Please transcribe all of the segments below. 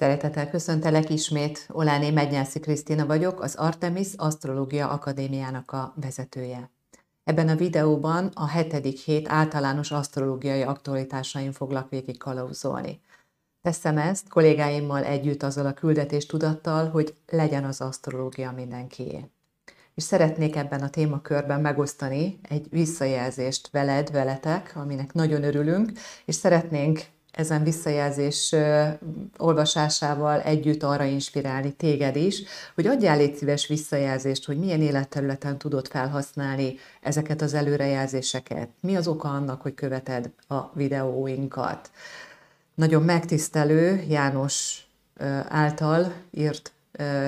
Szeretettel köszöntelek ismét, Oláné Megnyászi Krisztina vagyok, az Artemis Asztrológia Akadémiának a vezetője. Ebben a videóban a hetedik hét általános asztrológiai aktualitásain foglak végig kalauzolni. Teszem ezt kollégáimmal együtt azzal a küldetés tudattal, hogy legyen az asztrológia mindenkié. És szeretnék ebben a témakörben megosztani egy visszajelzést veled, veletek, aminek nagyon örülünk, és szeretnénk ezen visszajelzés olvasásával együtt arra inspirálni téged is, hogy adjál légy szíves visszajelzést, hogy milyen életterületen tudod felhasználni ezeket az előrejelzéseket. Mi az oka annak, hogy követed a videóinkat. Nagyon megtisztelő János által írt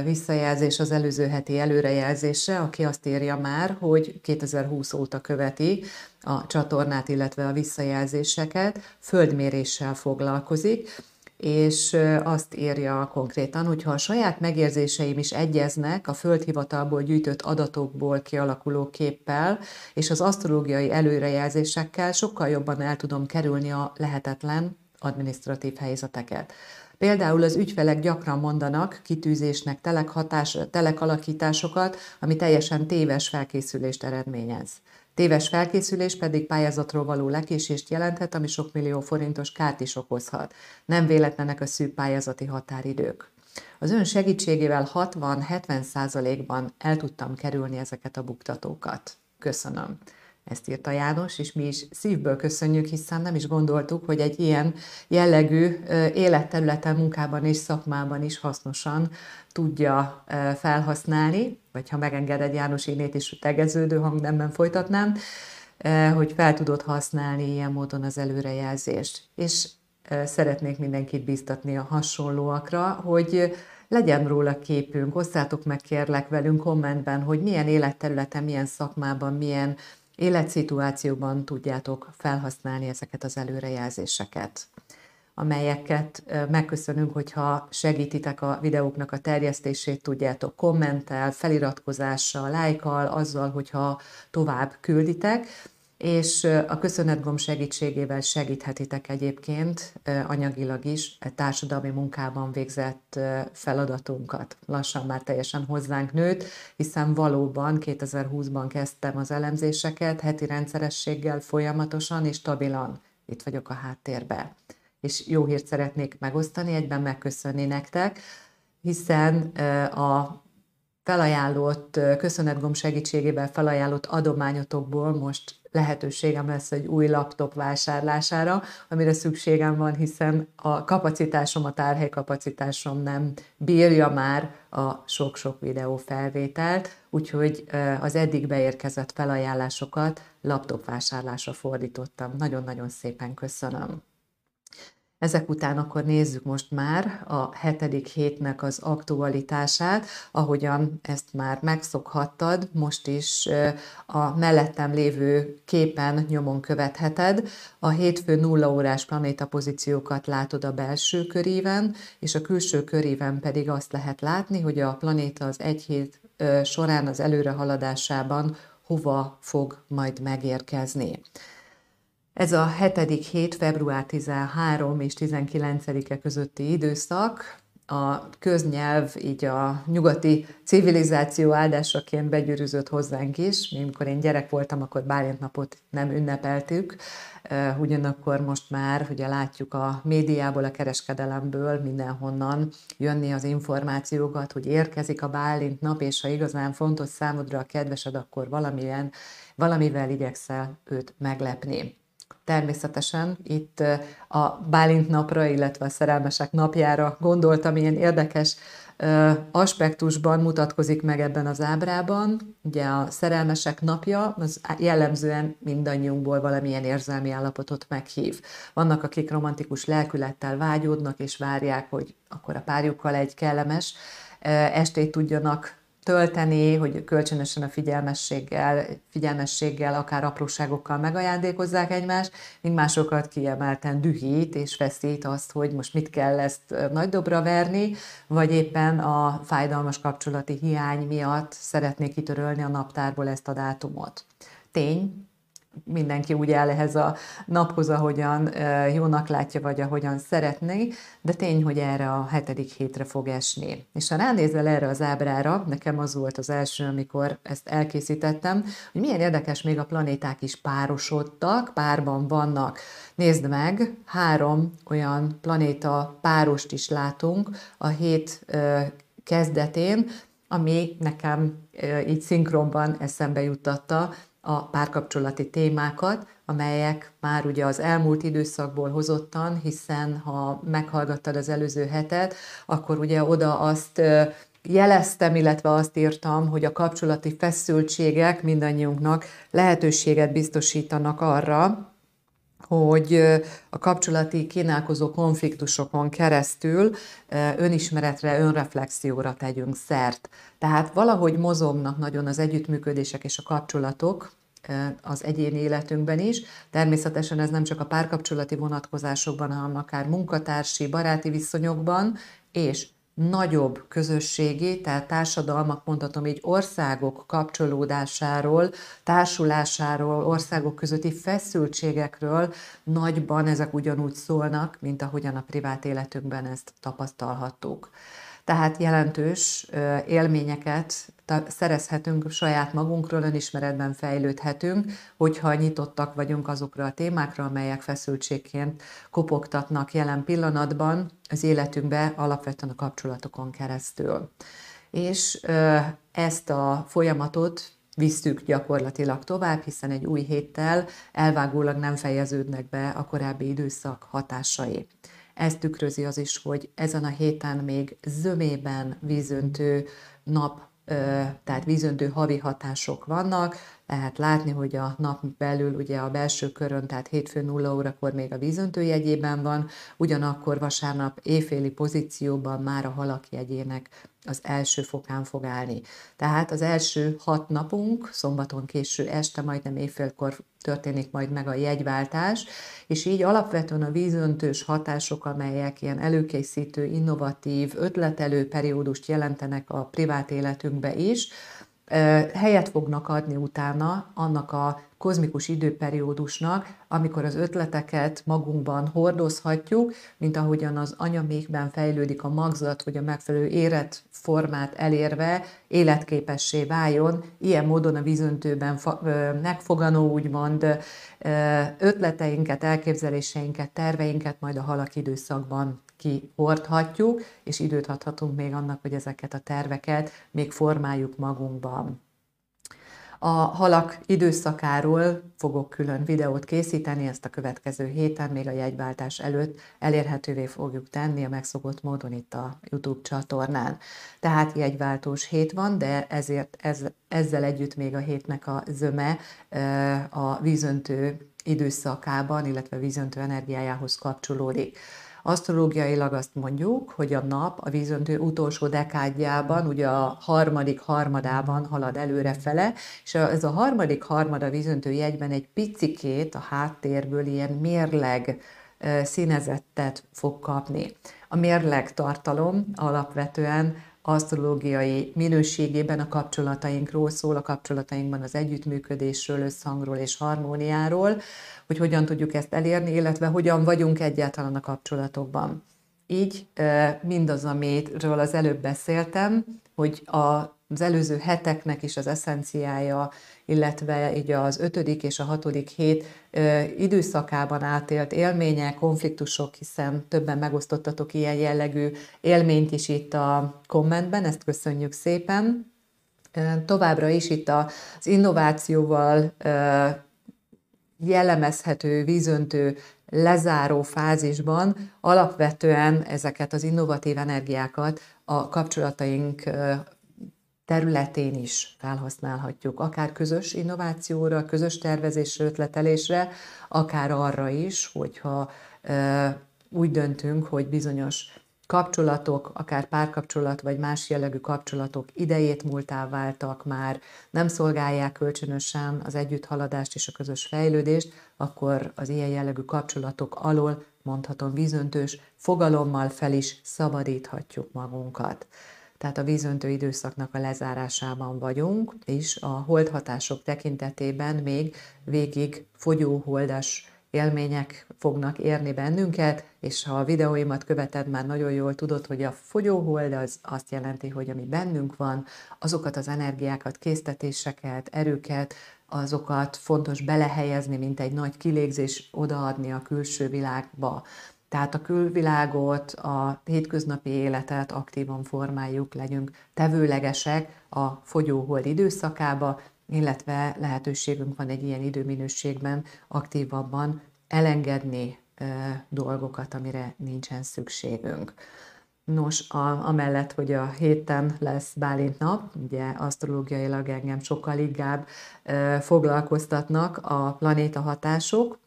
visszajelzés az előző heti előrejelzése, aki azt írja már, hogy 2020 óta követi a csatornát, illetve a visszajelzéseket, földméréssel foglalkozik, és azt írja konkrétan, hogy ha a saját megérzéseim is egyeznek a földhivatalból gyűjtött adatokból kialakuló képpel, és az asztrológiai előrejelzésekkel sokkal jobban el tudom kerülni a lehetetlen administratív helyzeteket. Például az ügyfelek gyakran mondanak kitűzésnek telek, hatás, telek alakításokat, ami teljesen téves felkészülést eredményez. Téves felkészülés pedig pályázatról való lekésést jelenthet, ami sok millió forintos kárt is okozhat. Nem véletlenek a szűk pályázati határidők. Az ön segítségével 60-70 százalékban el tudtam kerülni ezeket a buktatókat. Köszönöm. Ezt írta János, és mi is szívből köszönjük, hiszen nem is gondoltuk, hogy egy ilyen jellegű életterületen, munkában és szakmában is hasznosan tudja felhasználni, vagy ha megengeded János énét is tegeződő hangnemben folytatnám, hogy fel tudod használni ilyen módon az előrejelzést. És szeretnék mindenkit biztatni a hasonlóakra, hogy legyen róla képünk, osszátok meg kérlek velünk kommentben, hogy milyen életterületen, milyen szakmában, milyen életszituációban tudjátok felhasználni ezeket az előrejelzéseket amelyeket megköszönünk, hogyha segítitek a videóknak a terjesztését, tudjátok kommentel, feliratkozással, lájkal, azzal, hogyha tovább külditek, és a köszönetgomb segítségével segíthetitek egyébként anyagilag is a társadalmi munkában végzett feladatunkat. Lassan már teljesen hozzánk nőtt, hiszen valóban 2020-ban kezdtem az elemzéseket, heti rendszerességgel folyamatosan és stabilan. Itt vagyok a háttérben. És jó hírt szeretnék megosztani, egyben megköszönni nektek, hiszen a felajánlott, köszönetgomb segítségével felajánlott adományotokból most lehetőségem lesz egy új laptop vásárlására, amire szükségem van, hiszen a kapacitásom, a tárhely kapacitásom nem bírja már a sok-sok videó felvételt, úgyhogy az eddig beérkezett felajánlásokat laptop vásárlásra fordítottam. Nagyon-nagyon szépen köszönöm. Ezek után akkor nézzük most már a hetedik hétnek az aktualitását, ahogyan ezt már megszokhattad, most is a mellettem lévő képen nyomon követheted. A hétfő nulla órás planéta pozíciókat látod a belső köríven, és a külső köríven pedig azt lehet látni, hogy a planéta az egy hét során az előrehaladásában hova fog majd megérkezni. Ez a hetedik hét, február 13 és 19-e közötti időszak, a köznyelv így a nyugati civilizáció áldásaként begyűrűzött hozzánk is. Amikor én gyerek voltam, akkor Bálint napot nem ünnepeltük, ugyanakkor most már ugye látjuk a médiából, a kereskedelemből mindenhonnan jönni az információkat, hogy érkezik a Bálint nap, és ha igazán fontos számodra a kedvesed, akkor valamilyen, valamivel igyekszel őt meglepni. Természetesen itt a Bálint napra, illetve a szerelmesek napjára gondoltam, ilyen érdekes aspektusban mutatkozik meg ebben az ábrában. Ugye a szerelmesek napja az jellemzően mindannyiunkból valamilyen érzelmi állapotot meghív. Vannak, akik romantikus lelkülettel vágyódnak, és várják, hogy akkor a párjukkal egy kellemes estét tudjanak tölteni, hogy kölcsönösen a figyelmességgel, figyelmességgel, akár apróságokkal megajándékozzák egymást, míg másokat kiemelten dühít és feszít azt, hogy most mit kell ezt nagy dobra verni, vagy éppen a fájdalmas kapcsolati hiány miatt szeretnék kitörölni a naptárból ezt a dátumot. Tény, mindenki úgy áll ehhez a naphoz, ahogyan jónak látja, vagy ahogyan szeretné, de tény, hogy erre a hetedik hétre fog esni. És ha ránézel erre az ábrára, nekem az volt az első, amikor ezt elkészítettem, hogy milyen érdekes, még a planéták is párosodtak, párban vannak. Nézd meg, három olyan planéta párost is látunk a hét kezdetén, ami nekem így szinkronban eszembe juttatta a párkapcsolati témákat, amelyek már ugye az elmúlt időszakból hozottan, hiszen ha meghallgattad az előző hetet, akkor ugye oda azt jeleztem, illetve azt írtam, hogy a kapcsolati feszültségek mindannyiunknak lehetőséget biztosítanak arra, hogy a kapcsolati kínálkozó konfliktusokon keresztül önismeretre, önreflexióra tegyünk szert. Tehát valahogy mozognak nagyon az együttműködések és a kapcsolatok, az egyéni életünkben is. Természetesen ez nem csak a párkapcsolati vonatkozásokban, hanem akár munkatársi, baráti viszonyokban, és nagyobb közösségi, tehát társadalmak, mondhatom így, országok kapcsolódásáról, társulásáról, országok közötti feszültségekről nagyban ezek ugyanúgy szólnak, mint ahogyan a privát életünkben ezt tapasztalhattuk. Tehát jelentős élményeket szerezhetünk saját magunkról, önismeretben fejlődhetünk, hogyha nyitottak vagyunk azokra a témákra, amelyek feszültségként kopogtatnak jelen pillanatban az életünkbe, alapvetően a kapcsolatokon keresztül. És ezt a folyamatot visszük gyakorlatilag tovább, hiszen egy új héttel elvágólag nem fejeződnek be a korábbi időszak hatásai. Ez tükrözi az is, hogy ezen a héten még zömében vízöntő nap tehát vízöntő havi hatások vannak, lehet látni, hogy a nap belül ugye a belső körön, tehát hétfő 0 órakor még a vízöntő jegyében van, ugyanakkor vasárnap éjféli pozícióban már a halak jegyének az első fokán fog állni. Tehát az első hat napunk, szombaton késő este, majdnem éjfélkor történik majd meg a jegyváltás, és így alapvetően a vízöntős hatások, amelyek ilyen előkészítő, innovatív, ötletelő periódust jelentenek a privát életünkbe is, helyet fognak adni utána annak a kozmikus időperiódusnak, amikor az ötleteket magunkban hordozhatjuk, mint ahogyan az anyamékben fejlődik a magzat, hogy a megfelelő életformát elérve életképessé váljon. Ilyen módon a vízöntőben megfoganó, úgymond ötleteinket, elképzeléseinket, terveinket majd a halak időszakban kihordhatjuk, és időt adhatunk még annak, hogy ezeket a terveket még formáljuk magunkban. A halak időszakáról fogok külön videót készíteni, ezt a következő héten, még a jegyváltás előtt elérhetővé fogjuk tenni a megszokott módon itt a YouTube csatornán. Tehát jegyváltós hét van, de ezért ez, ezzel együtt még a hétnek a zöme a vízöntő időszakában, illetve vízöntő energiájához kapcsolódik. Asztrológiailag azt mondjuk, hogy a nap a vízöntő utolsó dekádjában, ugye a harmadik harmadában halad előrefele, és ez a harmadik harmad a vízöntő jegyben egy picikét a háttérből ilyen mérleg színezettet fog kapni. A mérleg tartalom alapvetően asztrológiai minőségében a kapcsolatainkról szól, a kapcsolatainkban az együttműködésről, összhangról és harmóniáról, hogy hogyan tudjuk ezt elérni, illetve hogyan vagyunk egyáltalán a kapcsolatokban. Így mindaz, amiről az előbb beszéltem, hogy a az előző heteknek is az eszenciája, illetve így az ötödik és a hatodik hét időszakában átélt élmények, konfliktusok, hiszen többen megosztottatok ilyen jellegű élményt is itt a kommentben, ezt köszönjük szépen. Továbbra is itt az innovációval jellemezhető, vízöntő, lezáró fázisban alapvetően ezeket az innovatív energiákat a kapcsolataink területén is felhasználhatjuk, akár közös innovációra, közös tervezésre, ötletelésre, akár arra is, hogyha úgy döntünk, hogy bizonyos kapcsolatok, akár párkapcsolat vagy más jellegű kapcsolatok idejét múltá váltak már, nem szolgálják kölcsönösen az együtthaladást és a közös fejlődést, akkor az ilyen jellegű kapcsolatok alól, mondhatom vízöntős, fogalommal fel is szabadíthatjuk magunkat. Tehát a vízöntő időszaknak a lezárásában vagyunk, és a holdhatások tekintetében még végig fogyóholdas élmények fognak érni bennünket, és ha a videóimat követed, már nagyon jól tudod, hogy a fogyóhold az azt jelenti, hogy ami bennünk van, azokat az energiákat, késztetéseket, erőket, azokat fontos belehelyezni, mint egy nagy kilégzés, odaadni a külső világba. Tehát a külvilágot, a hétköznapi életet aktívan formáljuk, legyünk tevőlegesek a fogyóhold időszakába, illetve lehetőségünk van egy ilyen időminőségben aktívabban elengedni dolgokat, amire nincsen szükségünk. Nos, a, amellett, hogy a héten lesz Bálint nap, ugye asztrológiailag engem sokkal inkább e, foglalkoztatnak a planéta hatások,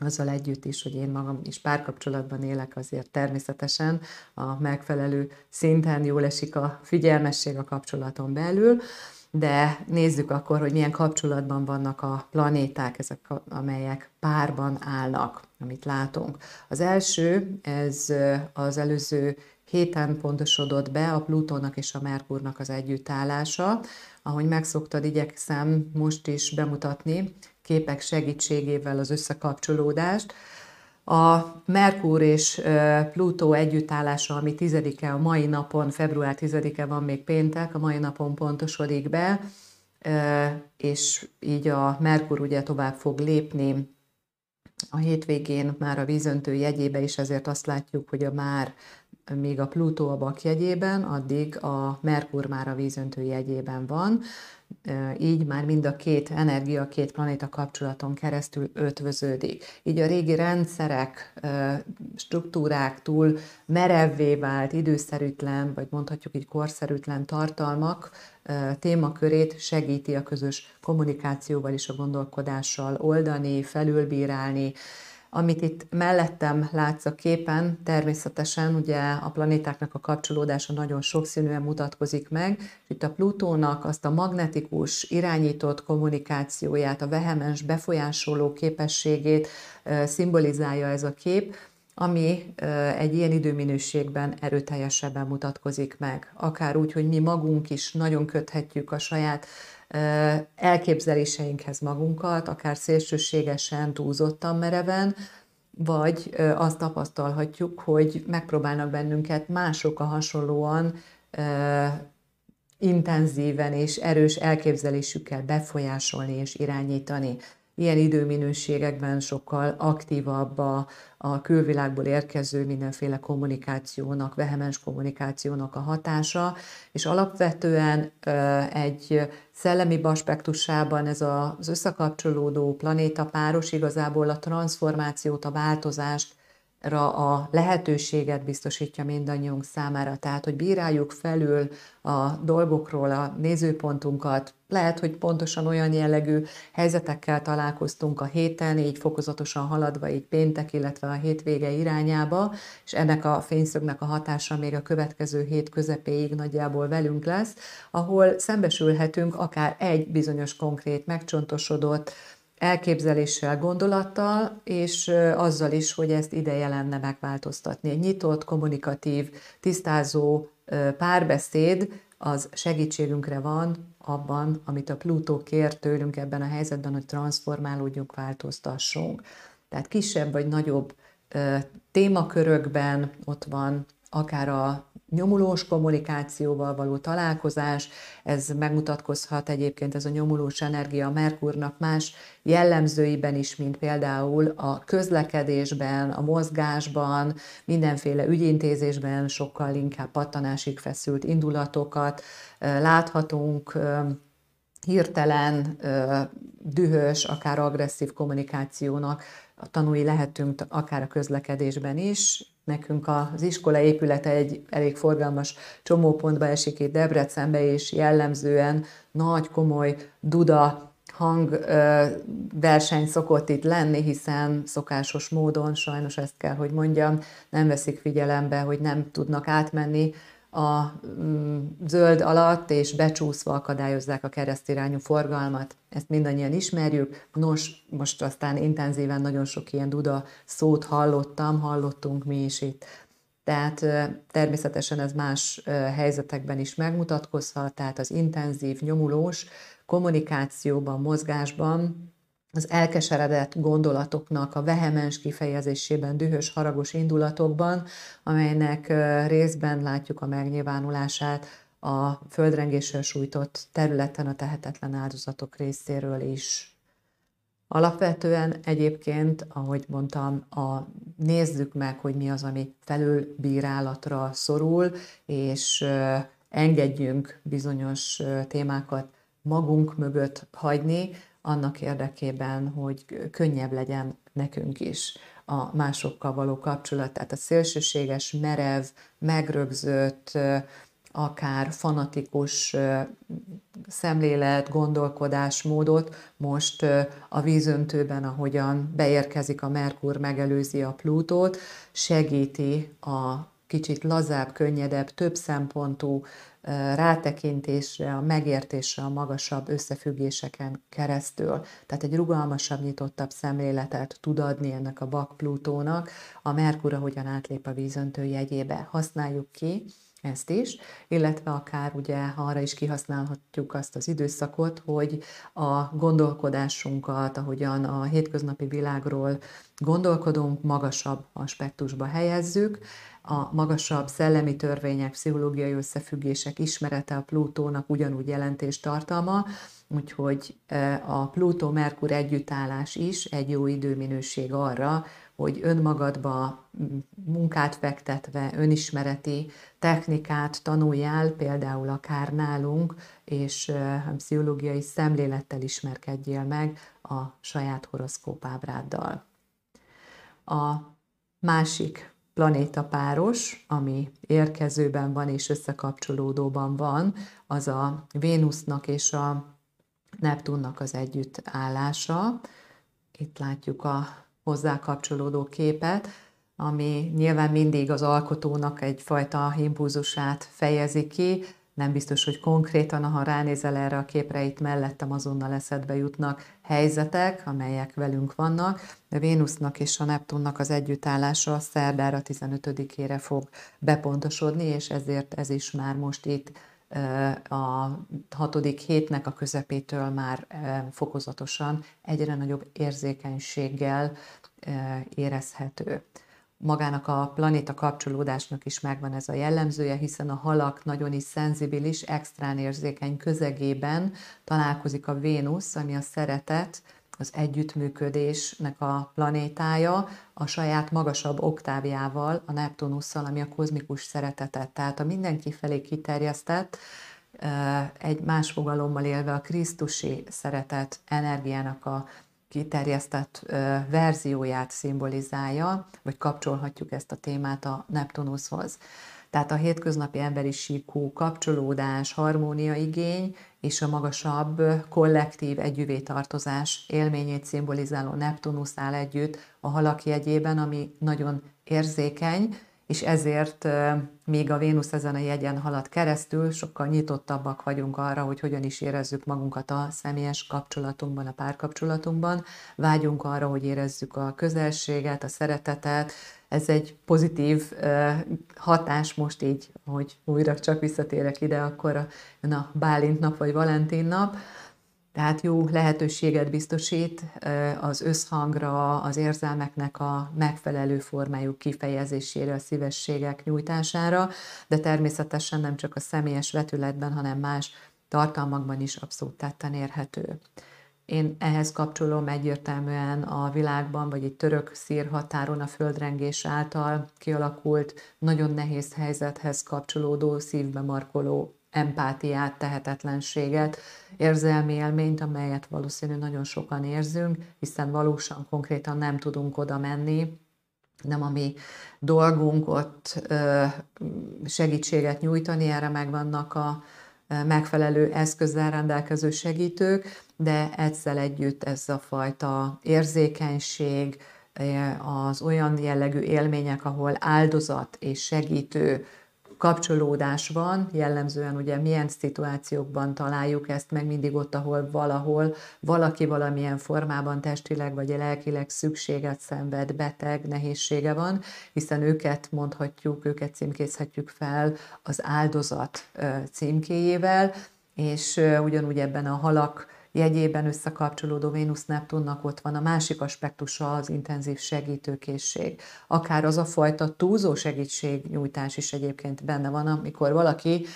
azzal együtt is, hogy én magam is párkapcsolatban élek, azért természetesen a megfelelő szinten jól esik a figyelmesség a kapcsolaton belül, de nézzük akkor, hogy milyen kapcsolatban vannak a planéták, ezek, amelyek párban állnak, amit látunk. Az első, ez az előző héten pontosodott be a Plutónak és a Merkurnak az együttállása. Ahogy megszoktad, igyekszem most is bemutatni képek segítségével az összekapcsolódást. A Merkur és Plutó együttállása, ami tizedike a mai napon, február 10-e van még péntek, a mai napon pontosodik be, és így a Merkur ugye tovább fog lépni a hétvégén már a vízöntő jegyébe, és ezért azt látjuk, hogy a már még a Plutó a bakjegyében, addig a Merkur már a vízöntő jegyében van, így már mind a két energia, két planéta kapcsolaton keresztül ötvöződik. Így a régi rendszerek, struktúrák túl merevvé vált, időszerűtlen, vagy mondhatjuk így korszerűtlen tartalmak témakörét segíti a közös kommunikációval és a gondolkodással oldani, felülbírálni, amit itt mellettem látsz a képen, természetesen ugye a planétáknak a kapcsolódása nagyon sokszínűen mutatkozik meg, itt a Plutónak azt a magnetikus, irányított kommunikációját, a vehemens befolyásoló képességét szimbolizálja ez a kép, ami egy ilyen időminőségben erőteljesebben mutatkozik meg. Akár úgy, hogy mi magunk is nagyon köthetjük a saját elképzeléseinkhez magunkat, akár szélsőségesen, túlzottan mereven, vagy azt tapasztalhatjuk, hogy megpróbálnak bennünket mások a hasonlóan intenzíven és erős elképzelésükkel befolyásolni és irányítani ilyen időminőségekben sokkal aktívabb a, a külvilágból érkező mindenféle kommunikációnak, vehemens kommunikációnak a hatása, és alapvetően egy szellemi aspektusában ez az összekapcsolódó planétapáros igazából a transformációt, a változást a lehetőséget biztosítja mindannyiunk számára. Tehát, hogy bíráljuk felül a dolgokról a nézőpontunkat, lehet, hogy pontosan olyan jellegű helyzetekkel találkoztunk a héten, így fokozatosan haladva így péntek, illetve a hétvége irányába, és ennek a fényszögnek a hatása még a következő hét közepéig nagyjából velünk lesz, ahol szembesülhetünk akár egy bizonyos konkrét megcsontosodott, elképzeléssel, gondolattal, és azzal is, hogy ezt ideje lenne megváltoztatni. Egy nyitott, kommunikatív, tisztázó párbeszéd az segítségünkre van abban, amit a Plutó kér tőlünk ebben a helyzetben, hogy transformálódjunk, változtassunk. Tehát kisebb vagy nagyobb témakörökben ott van akár a nyomulós kommunikációval való találkozás, ez megmutatkozhat egyébként ez a nyomulós energia a Merkurnak más jellemzőiben is, mint például a közlekedésben, a mozgásban, mindenféle ügyintézésben sokkal inkább pattanásig feszült indulatokat láthatunk, hirtelen, dühös, akár agresszív kommunikációnak a tanúi lehetünk akár a közlekedésben is, nekünk az iskola épülete egy elég forgalmas csomópontba esik itt Debrecenbe, és jellemzően nagy, komoly duda hang verseny szokott itt lenni, hiszen szokásos módon, sajnos ezt kell, hogy mondjam, nem veszik figyelembe, hogy nem tudnak átmenni a mm, zöld alatt, és becsúszva akadályozzák a keresztirányú forgalmat. Ezt mindannyian ismerjük. Nos, most aztán intenzíven nagyon sok ilyen duda szót hallottam, hallottunk mi is itt. Tehát természetesen ez más helyzetekben is megmutatkozhat, tehát az intenzív, nyomulós kommunikációban, mozgásban az elkeseredett gondolatoknak a vehemens kifejezésében, dühös, haragos indulatokban, amelynek részben látjuk a megnyilvánulását a földrengéssel sújtott területen a tehetetlen áldozatok részéről is. Alapvetően egyébként, ahogy mondtam, a, nézzük meg, hogy mi az, ami felülbírálatra szorul, és engedjünk bizonyos témákat magunk mögött hagyni, annak érdekében, hogy könnyebb legyen nekünk is a másokkal való kapcsolat. Tehát a szélsőséges, merev, megrögzött, akár fanatikus szemlélet, gondolkodásmódot most a vízöntőben, ahogyan beérkezik a Merkur, megelőzi a Plutót, segíti a kicsit lazább, könnyedebb, több szempontú rátekintésre, a megértésre a magasabb összefüggéseken keresztül. Tehát egy rugalmasabb, nyitottabb szemléletet tud adni ennek a bak Plutónak, a Merkur, ahogyan átlép a vízöntő jegyébe. Használjuk ki, ezt is, illetve akár ugye arra is kihasználhatjuk azt az időszakot, hogy a gondolkodásunkat, ahogyan a hétköznapi világról gondolkodunk, magasabb aspektusba helyezzük. A magasabb szellemi törvények, pszichológiai összefüggések ismerete a Plutónak ugyanúgy jelentés tartalma, úgyhogy a Plutó-Merkur együttállás is egy jó időminőség arra, hogy önmagadba munkát fektetve, önismereti technikát tanuljál, például akár nálunk, és pszichológiai szemlélettel ismerkedjél meg a saját horoszkópábráddal. A másik planétapáros, ami érkezőben van és összekapcsolódóban van, az a Vénusznak és a Neptunnak az együttállása. Itt látjuk a hozzá kapcsolódó képet, ami nyilván mindig az alkotónak egyfajta impulzusát fejezi ki, nem biztos, hogy konkrétan, ha ránézel erre a képre, itt mellettem azonnal eszedbe jutnak helyzetek, amelyek velünk vannak, de Vénusznak és a Neptunnak az együttállása szerdára 15-ére fog bepontosodni, és ezért ez is már most itt a hatodik hétnek a közepétől már fokozatosan egyre nagyobb érzékenységgel érezhető. Magának a planéta kapcsolódásnak is megvan ez a jellemzője, hiszen a halak nagyon is szenzibilis, extrán érzékeny közegében találkozik a Vénusz, ami a szeretet, az együttműködésnek a planétája a saját magasabb oktávjával, a Neptunusszal, ami a kozmikus szeretetet, tehát a mindenki felé kiterjesztett, egy más fogalommal élve a Krisztusi szeretet energiának a kiterjesztett verzióját szimbolizálja, vagy kapcsolhatjuk ezt a témát a Neptunuszhoz. Tehát a hétköznapi emberi síkú kapcsolódás, harmónia igény és a magasabb kollektív együvé tartozás élményét szimbolizáló Neptunusz áll együtt a halak jegyében, ami nagyon érzékeny, és ezért még a Vénusz ezen a jegyen halad keresztül, sokkal nyitottabbak vagyunk arra, hogy hogyan is érezzük magunkat a személyes kapcsolatunkban, a párkapcsolatunkban. Vágyunk arra, hogy érezzük a közelséget, a szeretetet. Ez egy pozitív hatás most így, hogy újra csak visszatérek ide, akkor a, Bálint nap vagy Valentin nap tehát jó lehetőséget biztosít az összhangra, az érzelmeknek a megfelelő formájú kifejezésére, a szívességek nyújtására, de természetesen nem csak a személyes vetületben, hanem más tartalmakban is abszolút tetten érhető. Én ehhez kapcsolom egyértelműen a világban, vagy egy török szír határon a földrengés által kialakult, nagyon nehéz helyzethez kapcsolódó, szívbe markoló empátiát, tehetetlenséget, érzelmi élményt, amelyet valószínű nagyon sokan érzünk, hiszen valósan konkrétan nem tudunk oda menni, nem a mi dolgunk ott segítséget nyújtani, erre megvannak a megfelelő eszközzel rendelkező segítők, de ezzel együtt ez a fajta érzékenység, az olyan jellegű élmények, ahol áldozat és segítő kapcsolódás van, jellemzően ugye milyen szituációkban találjuk ezt meg mindig ott, ahol valahol valaki valamilyen formában testileg vagy lelkileg szükséget szenved, beteg, nehézsége van, hiszen őket mondhatjuk, őket címkézhetjük fel az áldozat címkéjével, és ugyanúgy ebben a halak jegyében összekapcsolódó Vénusz-Neptunnak ott van a másik aspektusa az intenzív segítőkészség. Akár az a fajta túlzó segítségnyújtás is egyébként benne van, amikor valaki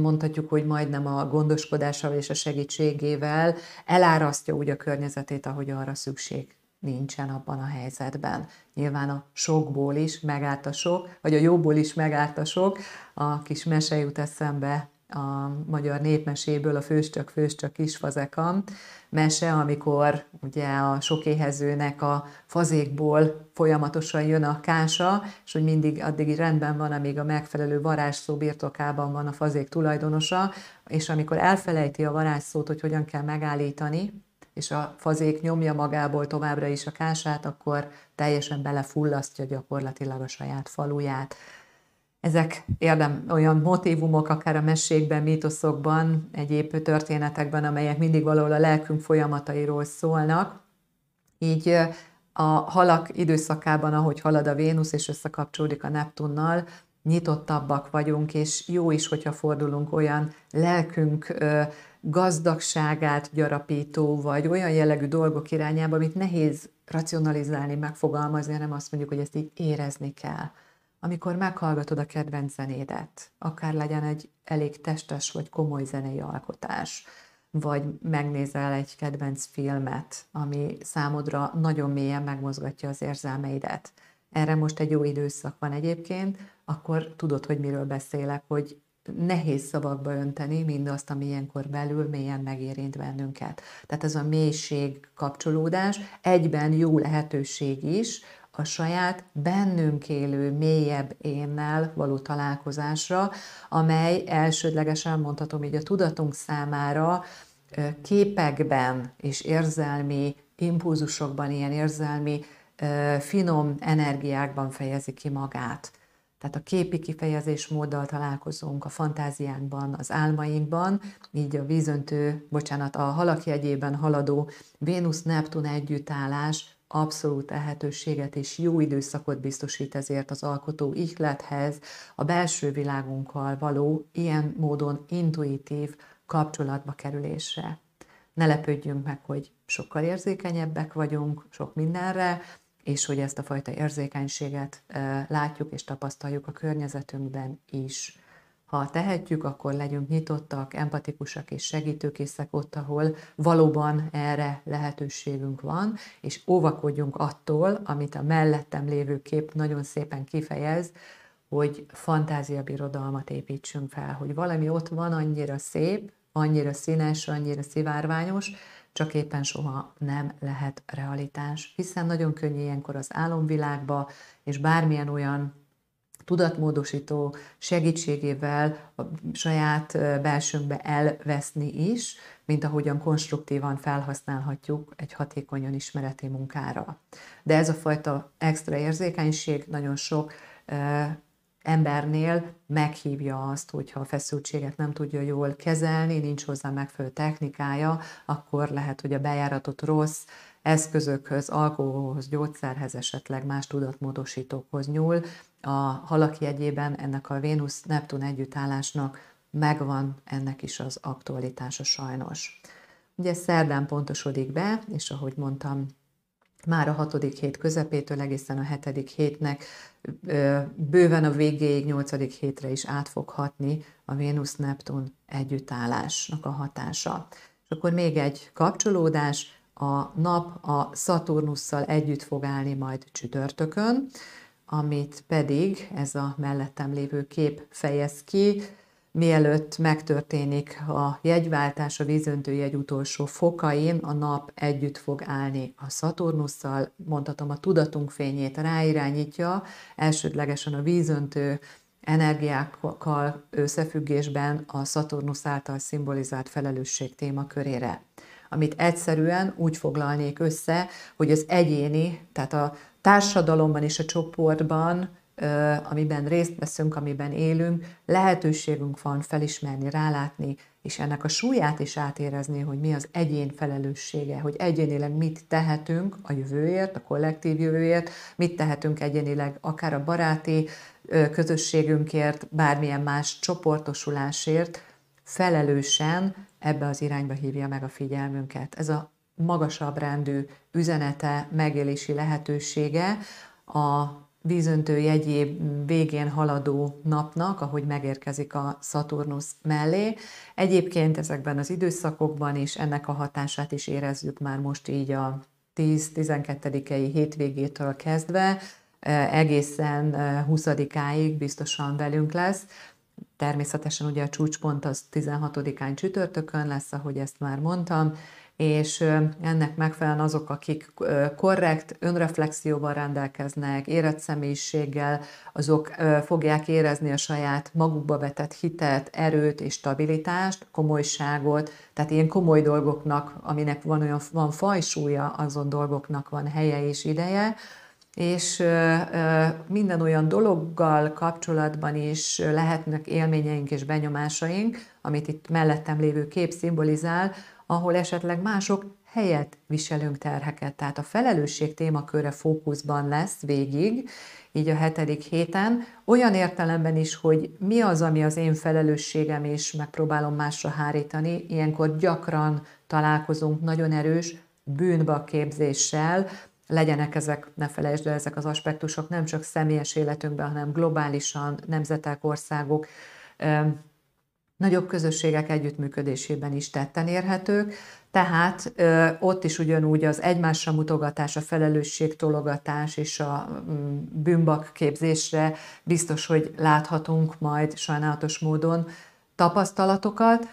mondhatjuk, hogy majdnem a gondoskodással és a segítségével elárasztja úgy a környezetét, ahogy arra szükség nincsen abban a helyzetben. Nyilván a sokból is megállt a sok, vagy a jóból is megállt a sok. A kis mese jut eszembe a magyar népmeséből, a Főscsök, Főscsök kisfazekam mese, amikor ugye a sokéhezőnek a fazékból folyamatosan jön a kása, és hogy mindig addig rendben van, amíg a megfelelő varázsszó birtokában van a fazék tulajdonosa, és amikor elfelejti a varázsszót, hogy hogyan kell megállítani, és a fazék nyomja magából továbbra is a kását, akkor teljesen belefullasztja gyakorlatilag a saját faluját. Ezek érdem, olyan motivumok, akár a mesékben, mítoszokban, egyéb történetekben, amelyek mindig valahol a lelkünk folyamatairól szólnak. Így a halak időszakában, ahogy halad a Vénusz és összekapcsolódik a Neptunnal, nyitottabbak vagyunk, és jó is, hogyha fordulunk olyan lelkünk gazdagságát gyarapító, vagy olyan jellegű dolgok irányába, amit nehéz racionalizálni, megfogalmazni, hanem azt mondjuk, hogy ezt így érezni kell amikor meghallgatod a kedvenc zenédet, akár legyen egy elég testes vagy komoly zenei alkotás, vagy megnézel egy kedvenc filmet, ami számodra nagyon mélyen megmozgatja az érzelmeidet. Erre most egy jó időszak van egyébként, akkor tudod, hogy miről beszélek, hogy nehéz szavakba önteni mindazt, ami ilyenkor belül mélyen megérint bennünket. Tehát ez a mélység kapcsolódás egyben jó lehetőség is a saját bennünk élő mélyebb énnel való találkozásra, amely elsődlegesen mondhatom így a tudatunk számára képekben és érzelmi impulzusokban, ilyen érzelmi finom energiákban fejezi ki magát. Tehát a képi kifejezésmóddal találkozunk a fantáziánkban, az álmainkban, így a vízöntő, bocsánat, a halak jegyében haladó Vénusz-Neptun együttállás abszolút lehetőséget és jó időszakot biztosít ezért az alkotó ihlethez, a belső világunkkal való ilyen módon intuitív kapcsolatba kerülésre. Ne lepődjünk meg, hogy sokkal érzékenyebbek vagyunk sok mindenre, és hogy ezt a fajta érzékenységet látjuk és tapasztaljuk a környezetünkben is. Ha tehetjük, akkor legyünk nyitottak, empatikusak és segítőkészek ott, ahol valóban erre lehetőségünk van, és óvakodjunk attól, amit a mellettem lévő kép nagyon szépen kifejez, hogy fantáziabirodalmat építsünk fel, hogy valami ott van annyira szép, annyira színes, annyira szivárványos, csak éppen soha nem lehet realitás, hiszen nagyon könnyű ilyenkor az álomvilágba, és bármilyen olyan tudatmódosító segítségével a saját belsőnkbe elveszni is, mint ahogyan konstruktívan felhasználhatjuk egy hatékony ismereti munkára. De ez a fajta extra érzékenység nagyon sok embernél meghívja azt, hogyha a feszültséget nem tudja jól kezelni, nincs hozzá megfelelő technikája, akkor lehet, hogy a bejáratot rossz eszközökhöz, alkoholhoz, gyógyszerhez, esetleg más tudatmódosítókhoz nyúl. A halak jegyében ennek a Vénusz-Neptun együttállásnak megvan ennek is az aktualitása sajnos. Ugye szerdán pontosodik be, és ahogy mondtam, már a hatodik hét közepétől egészen a hetedik hétnek bőven a végéig, nyolcadik hétre is át fog hatni a Vénusz-Neptun együttállásnak a hatása. És akkor még egy kapcsolódás, a nap a Szaturnusszal együtt fog állni majd csütörtökön, amit pedig ez a mellettem lévő kép fejez ki, mielőtt megtörténik a jegyváltás, a vízöntő jegy utolsó fokain, a nap együtt fog állni a Szaturnusszal, mondhatom a tudatunk fényét ráirányítja, elsődlegesen a vízöntő energiákkal összefüggésben a Szaturnusz által szimbolizált felelősség témakörére amit egyszerűen úgy foglalnék össze, hogy az egyéni, tehát a társadalomban és a csoportban amiben részt veszünk, amiben élünk, lehetőségünk van felismerni, rálátni, és ennek a súlyát is átérezni, hogy mi az egyén felelőssége, hogy egyénileg mit tehetünk a jövőért, a kollektív jövőért, mit tehetünk egyénileg akár a baráti közösségünkért, bármilyen más csoportosulásért, felelősen ebbe az irányba hívja meg a figyelmünket. Ez a magasabb rendű üzenete, megélési lehetősége a vízöntő jegyéb végén haladó napnak, ahogy megérkezik a Szaturnusz mellé. Egyébként ezekben az időszakokban is ennek a hatását is érezzük már most így a 10-12-i hétvégétől kezdve, egészen 20-áig biztosan velünk lesz. Természetesen ugye a csúcspont az 16-án csütörtökön lesz, ahogy ezt már mondtam, és ennek megfelelően azok, akik korrekt önreflexióval rendelkeznek, érett személyiséggel, azok fogják érezni a saját magukba vetett hitet, erőt és stabilitást, komolyságot, tehát ilyen komoly dolgoknak, aminek van olyan van fajsúlya, azon dolgoknak van helye és ideje, és minden olyan dologgal kapcsolatban is lehetnek élményeink és benyomásaink, amit itt mellettem lévő kép szimbolizál, ahol esetleg mások helyet viselünk terheket. Tehát a felelősség témaköre fókuszban lesz végig, így a hetedik héten, olyan értelemben is, hogy mi az, ami az én felelősségem, és megpróbálom másra hárítani. Ilyenkor gyakran találkozunk nagyon erős bűnbakképzéssel, legyenek ezek, ne felejtsd el, ezek az aspektusok nem csak személyes életünkben, hanem globálisan, nemzetek, országok, nagyobb közösségek együttműködésében is tetten érhetők, tehát ö, ott is ugyanúgy az egymásra mutogatás, a felelősségtologatás és a mm, bűnbak képzésre biztos, hogy láthatunk majd sajnálatos módon tapasztalatokat,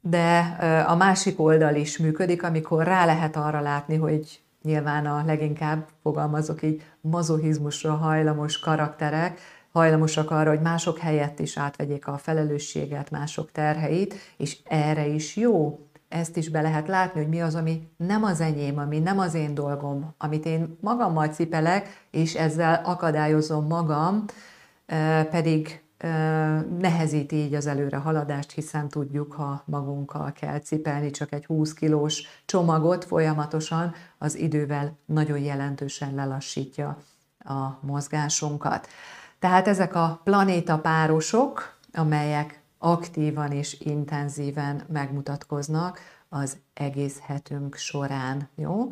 de ö, a másik oldal is működik, amikor rá lehet arra látni, hogy nyilván a leginkább, fogalmazok így, mazohizmusra hajlamos karakterek, hajlamosak arra, hogy mások helyett is átvegyék a felelősséget, mások terheit, és erre is jó. Ezt is be lehet látni, hogy mi az, ami nem az enyém, ami nem az én dolgom, amit én magammal cipelek, és ezzel akadályozom magam, pedig nehezíti így az előre haladást, hiszen tudjuk, ha magunkkal kell cipelni csak egy 20 kilós csomagot folyamatosan, az idővel nagyon jelentősen lelassítja a mozgásunkat. Tehát ezek a planétapárosok, amelyek aktívan és intenzíven megmutatkoznak az egész hetünk során, jó?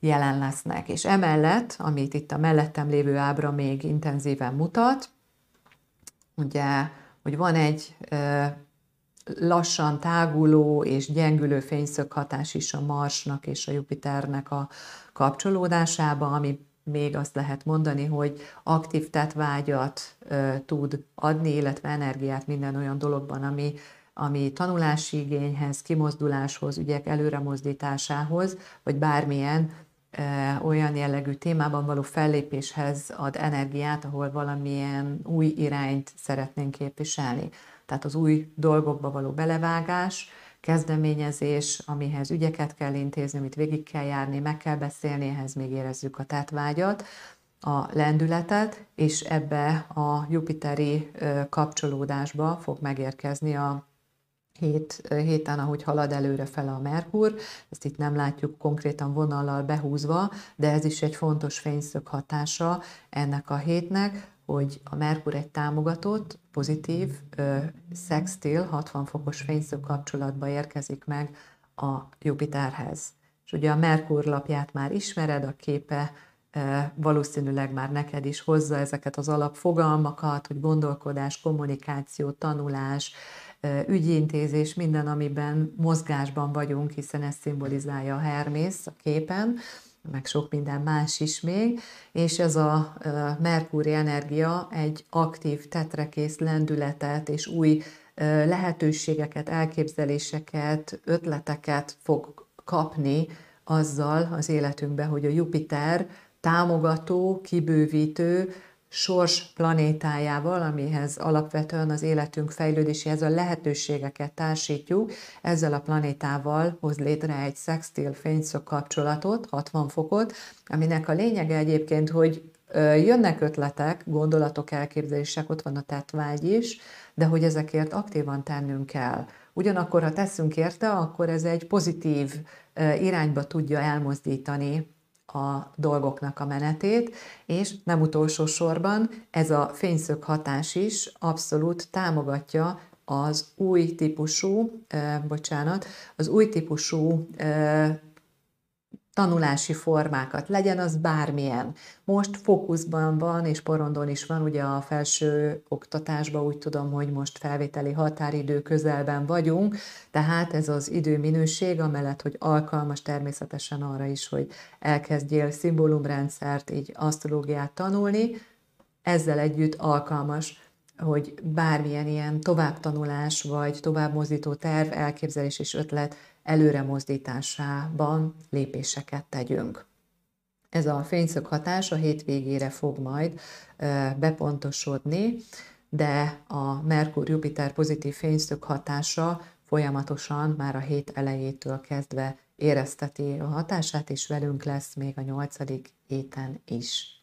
Jelen lesznek. És emellett, amit itt a mellettem lévő ábra még intenzíven mutat, ugye, hogy van egy lassan táguló és gyengülő fényszöghatás is a Marsnak és a Jupiternek a kapcsolódásába, ami még azt lehet mondani, hogy aktív tetvágyat ö, tud adni, illetve energiát minden olyan dologban, ami, ami tanulási igényhez, kimozduláshoz, ügyek előremozdításához, vagy bármilyen ö, olyan jellegű témában való fellépéshez ad energiát, ahol valamilyen új irányt szeretnénk képviselni. Tehát az új dolgokba való belevágás, kezdeményezés, amihez ügyeket kell intézni, amit végig kell járni, meg kell beszélni, ehhez még érezzük a tetvágyat, a lendületet, és ebbe a jupiteri kapcsolódásba fog megérkezni a hét, héten, ahogy halad előre fel a Merkur, ezt itt nem látjuk konkrétan vonallal behúzva, de ez is egy fontos fényszög hatása ennek a hétnek, hogy a Merkur egy támogatott, pozitív, sextil, 60 fokos fényszög kapcsolatba érkezik meg a Jupiterhez. És ugye a Merkur lapját már ismered, a képe valószínűleg már neked is hozza ezeket az alapfogalmakat, hogy gondolkodás, kommunikáció, tanulás, ügyintézés, minden, amiben mozgásban vagyunk, hiszen ez szimbolizálja a Hermész a képen, meg sok minden más is még, és ez a Merkúri energia egy aktív, tetrekész lendületet és új lehetőségeket, elképzeléseket, ötleteket fog kapni azzal az életünkbe, hogy a Jupiter támogató, kibővítő, sors planétájával, amihez alapvetően az életünk fejlődéséhez a lehetőségeket társítjuk, ezzel a planétával hoz létre egy szextil fényszög kapcsolatot, 60 fokot, aminek a lényege egyébként, hogy Jönnek ötletek, gondolatok, elképzelések, ott van a tettvágy is, de hogy ezekért aktívan tennünk kell. Ugyanakkor, ha teszünk érte, akkor ez egy pozitív irányba tudja elmozdítani a dolgoknak a menetét, és nem utolsó sorban ez a fényszög hatás is abszolút támogatja az új típusú, eh, bocsánat, az új típusú eh, tanulási formákat, legyen az bármilyen. Most fókuszban van, és porondon is van, ugye a felső oktatásban úgy tudom, hogy most felvételi határidő közelben vagyunk, tehát ez az időminőség, amellett, hogy alkalmas természetesen arra is, hogy elkezdjél szimbólumrendszert, így asztrológiát tanulni, ezzel együtt alkalmas hogy bármilyen ilyen továbbtanulás vagy továbbmozdító terv, elképzelés és ötlet előre mozdításában lépéseket tegyünk. Ez a fényszög hatás a hétvégére fog majd bepontosodni, de a Merkur-Jupiter pozitív fényszög hatása folyamatosan már a hét elejétől kezdve érezteti a hatását, és velünk lesz még a nyolcadik héten is.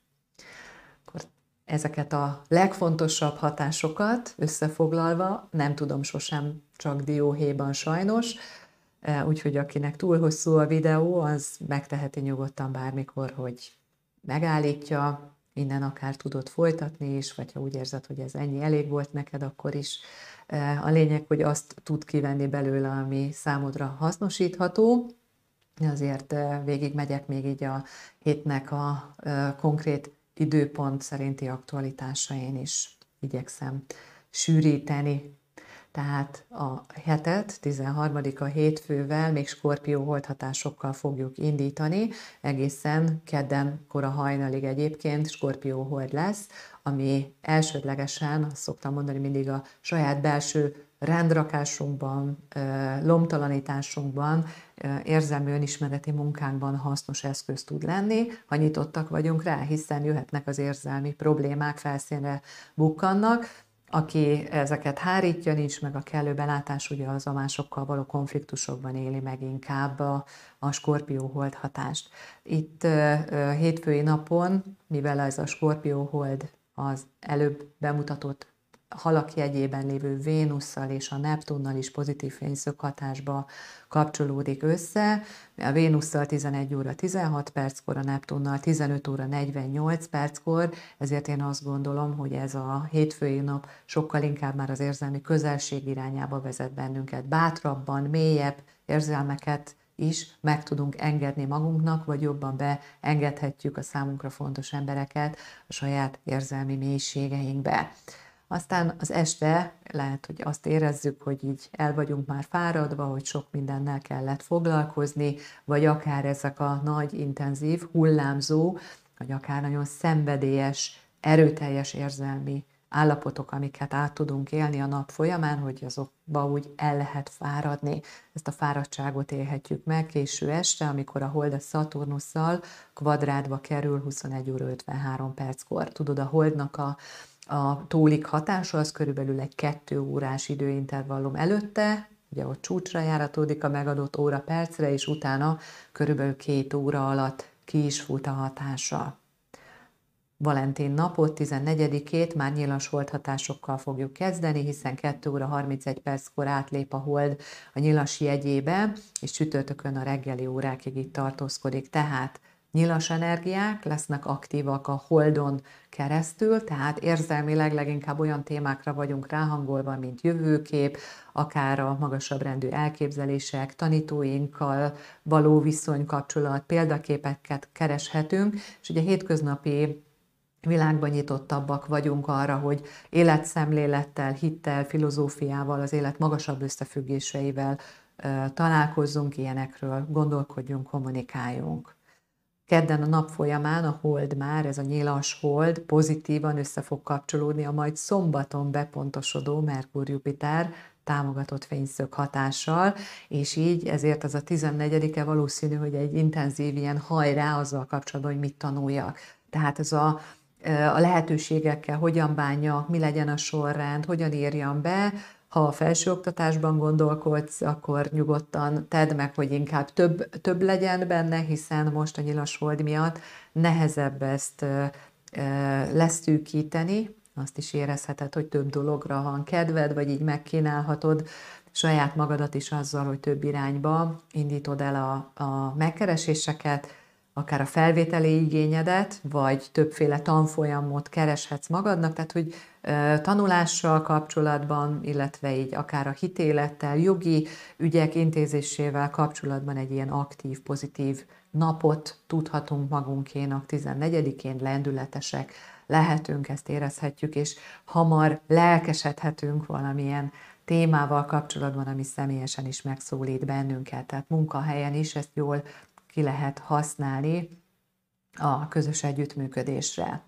Akkor ezeket a legfontosabb hatásokat összefoglalva, nem tudom sosem csak dióhéjban sajnos, úgyhogy akinek túl hosszú a videó, az megteheti nyugodtan bármikor, hogy megállítja, innen akár tudod folytatni is, vagy ha úgy érzed, hogy ez ennyi elég volt neked, akkor is. E, a lényeg, hogy azt tud kivenni belőle, ami számodra hasznosítható. Azért e, végig megyek még így a hétnek a konkrét időpont szerinti aktualitásain is igyekszem sűríteni tehát a hetet, 13. a hétfővel, még skorpió holdhatásokkal fogjuk indítani, egészen kedden kora hajnalig egyébként skorpió hold lesz, ami elsődlegesen, azt szoktam mondani mindig a saját belső rendrakásunkban, lomtalanításunkban, érzelmi önismereti munkánkban hasznos eszköz tud lenni, ha nyitottak vagyunk rá, hiszen jöhetnek az érzelmi problémák, felszínre bukkannak, aki ezeket hárítja, nincs meg a kellő belátás, ugye az a másokkal való konfliktusokban éli meg inkább a, a skorpió hold hatást. Itt hétfői napon, mivel ez a skorpió hold az előbb bemutatott halak jegyében lévő Vénusszal és a Neptunnal is pozitív fényszög hatásba kapcsolódik össze. A Vénusszal 11 óra 16 perckor, a Neptunnal 15 óra 48 perckor, ezért én azt gondolom, hogy ez a hétfői nap sokkal inkább már az érzelmi közelség irányába vezet bennünket. Bátrabban, mélyebb érzelmeket is meg tudunk engedni magunknak, vagy jobban beengedhetjük a számunkra fontos embereket a saját érzelmi mélységeinkbe. Aztán az este lehet, hogy azt érezzük, hogy így el vagyunk már fáradva, hogy sok mindennel kellett foglalkozni, vagy akár ezek a nagy, intenzív, hullámzó, vagy akár nagyon szenvedélyes, erőteljes érzelmi állapotok, amiket át tudunk élni a nap folyamán, hogy azokba úgy el lehet fáradni. Ezt a fáradtságot élhetjük meg késő este, amikor a Hold a Szaturnusszal kvadrátba kerül 21 óra 53 perckor. Tudod, a Holdnak a a tólik hatása az körülbelül egy kettő órás időintervallum előtte, ugye ott csúcsra járatódik a megadott óra percre, és utána körülbelül két óra alatt ki is fut a hatása. Valentin napot, 14-ét már nyilas holdhatásokkal fogjuk kezdeni, hiszen 2 óra 31 perckor átlép a hold a nyilas jegyébe, és csütörtökön a reggeli órákig itt tartózkodik. Tehát nyilas energiák lesznek aktívak a holdon keresztül, tehát érzelmileg leginkább olyan témákra vagyunk ráhangolva, mint jövőkép, akár a magasabb rendű elképzelések, tanítóinkkal való viszonykapcsolat, példaképeket kereshetünk, és ugye hétköznapi világban nyitottabbak vagyunk arra, hogy életszemlélettel, hittel, filozófiával, az élet magasabb összefüggéseivel találkozzunk, ilyenekről gondolkodjunk, kommunikáljunk. Kedden a nap folyamán a hold már, ez a nyilas hold pozitívan össze fog kapcsolódni a majd szombaton bepontosodó Merkur-Jupiter támogatott fényszög hatással, és így ezért az a 14-e valószínű, hogy egy intenzív ilyen hajrá azzal kapcsolatban, hogy mit tanuljak. Tehát ez a, a lehetőségekkel hogyan bánjak, mi legyen a sorrend, hogyan írjam be, ha a felsőoktatásban gondolkodsz, akkor nyugodtan tedd meg, hogy inkább több, több legyen benne, hiszen most a nyilas hold miatt nehezebb ezt leszűkíteni, azt is érezheted, hogy több dologra van kedved, vagy így megkínálhatod saját magadat is azzal, hogy több irányba indítod el a, a megkereséseket, akár a felvételi igényedet, vagy többféle tanfolyamot kereshetsz magadnak, tehát hogy tanulással kapcsolatban, illetve így akár a hitélettel, jogi ügyek intézésével kapcsolatban egy ilyen aktív, pozitív napot tudhatunk magunkénak 14-én, lendületesek lehetünk, ezt érezhetjük, és hamar lelkesedhetünk valamilyen témával kapcsolatban, ami személyesen is megszólít bennünket. Tehát munkahelyen is ezt jól ki lehet használni a közös együttműködésre.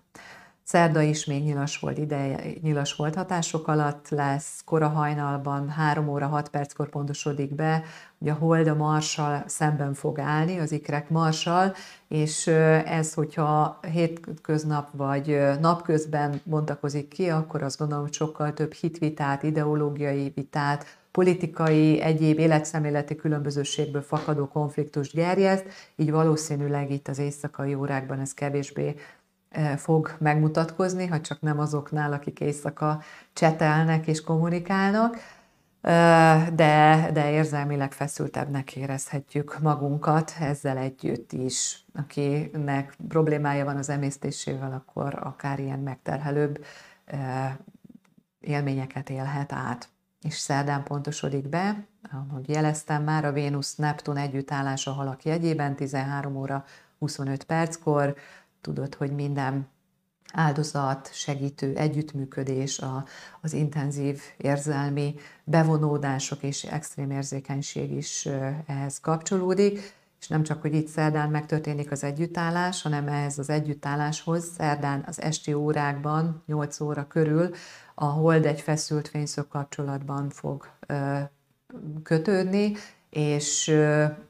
Szerda is még nyilas volt ideje, nyilas volt hatások alatt lesz, kora hajnalban 3 óra 6 perckor pontosodik be, hogy a hold a marsal szemben fog állni, az ikrek marsal, és ez, hogyha hétköznap vagy napközben bontakozik ki, akkor azt gondolom, hogy sokkal több hitvitát, ideológiai vitát, politikai, egyéb életszemléleti különbözőségből fakadó konfliktust gerjeszt, így valószínűleg itt az éjszakai órákban ez kevésbé fog megmutatkozni, ha csak nem azoknál, akik éjszaka csetelnek és kommunikálnak, de, de érzelmileg feszültebbnek érezhetjük magunkat ezzel együtt is. Akinek problémája van az emésztésével, akkor akár ilyen megterhelőbb élményeket élhet át. És szerdán pontosodik be, ahogy jeleztem már, a Vénusz-Neptun együttállása halak jegyében 13 óra 25 perckor, tudod, hogy minden áldozat, segítő, együttműködés, a, az intenzív érzelmi bevonódások és extrém érzékenység is ehhez kapcsolódik, és nem csak, hogy itt szerdán megtörténik az együttállás, hanem ehhez az együttálláshoz szerdán az esti órákban, 8 óra körül a hold egy feszült fényszög kapcsolatban fog kötődni, és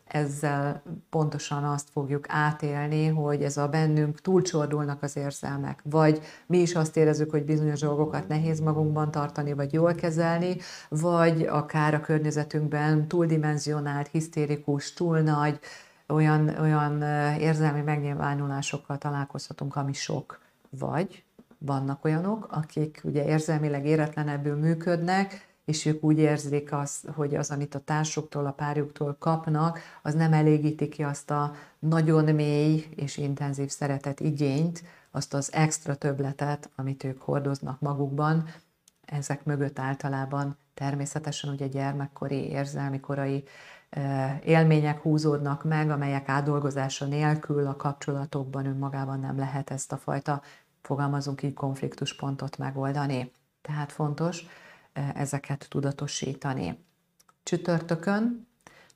ezzel pontosan azt fogjuk átélni, hogy ez a bennünk túlcsordulnak az érzelmek, vagy mi is azt érezzük, hogy bizonyos dolgokat nehéz magunkban tartani, vagy jól kezelni, vagy akár a környezetünkben túldimenzionált, hisztérikus, túl nagy, olyan, olyan érzelmi megnyilvánulásokkal találkozhatunk, ami sok. Vagy vannak olyanok, akik ugye érzelmileg éretlenebbül működnek, és ők úgy érzik azt, hogy az, amit a társuktól, a párjuktól kapnak, az nem elégíti ki azt a nagyon mély és intenzív szeretet igényt, azt az extra töbletet, amit ők hordoznak magukban. Ezek mögött általában természetesen ugye gyermekkori, érzelmi korai élmények húzódnak meg, amelyek átdolgozása nélkül a kapcsolatokban önmagában nem lehet ezt a fajta, fogalmazunk így, konfliktuspontot megoldani. Tehát fontos, ezeket tudatosítani. Csütörtökön,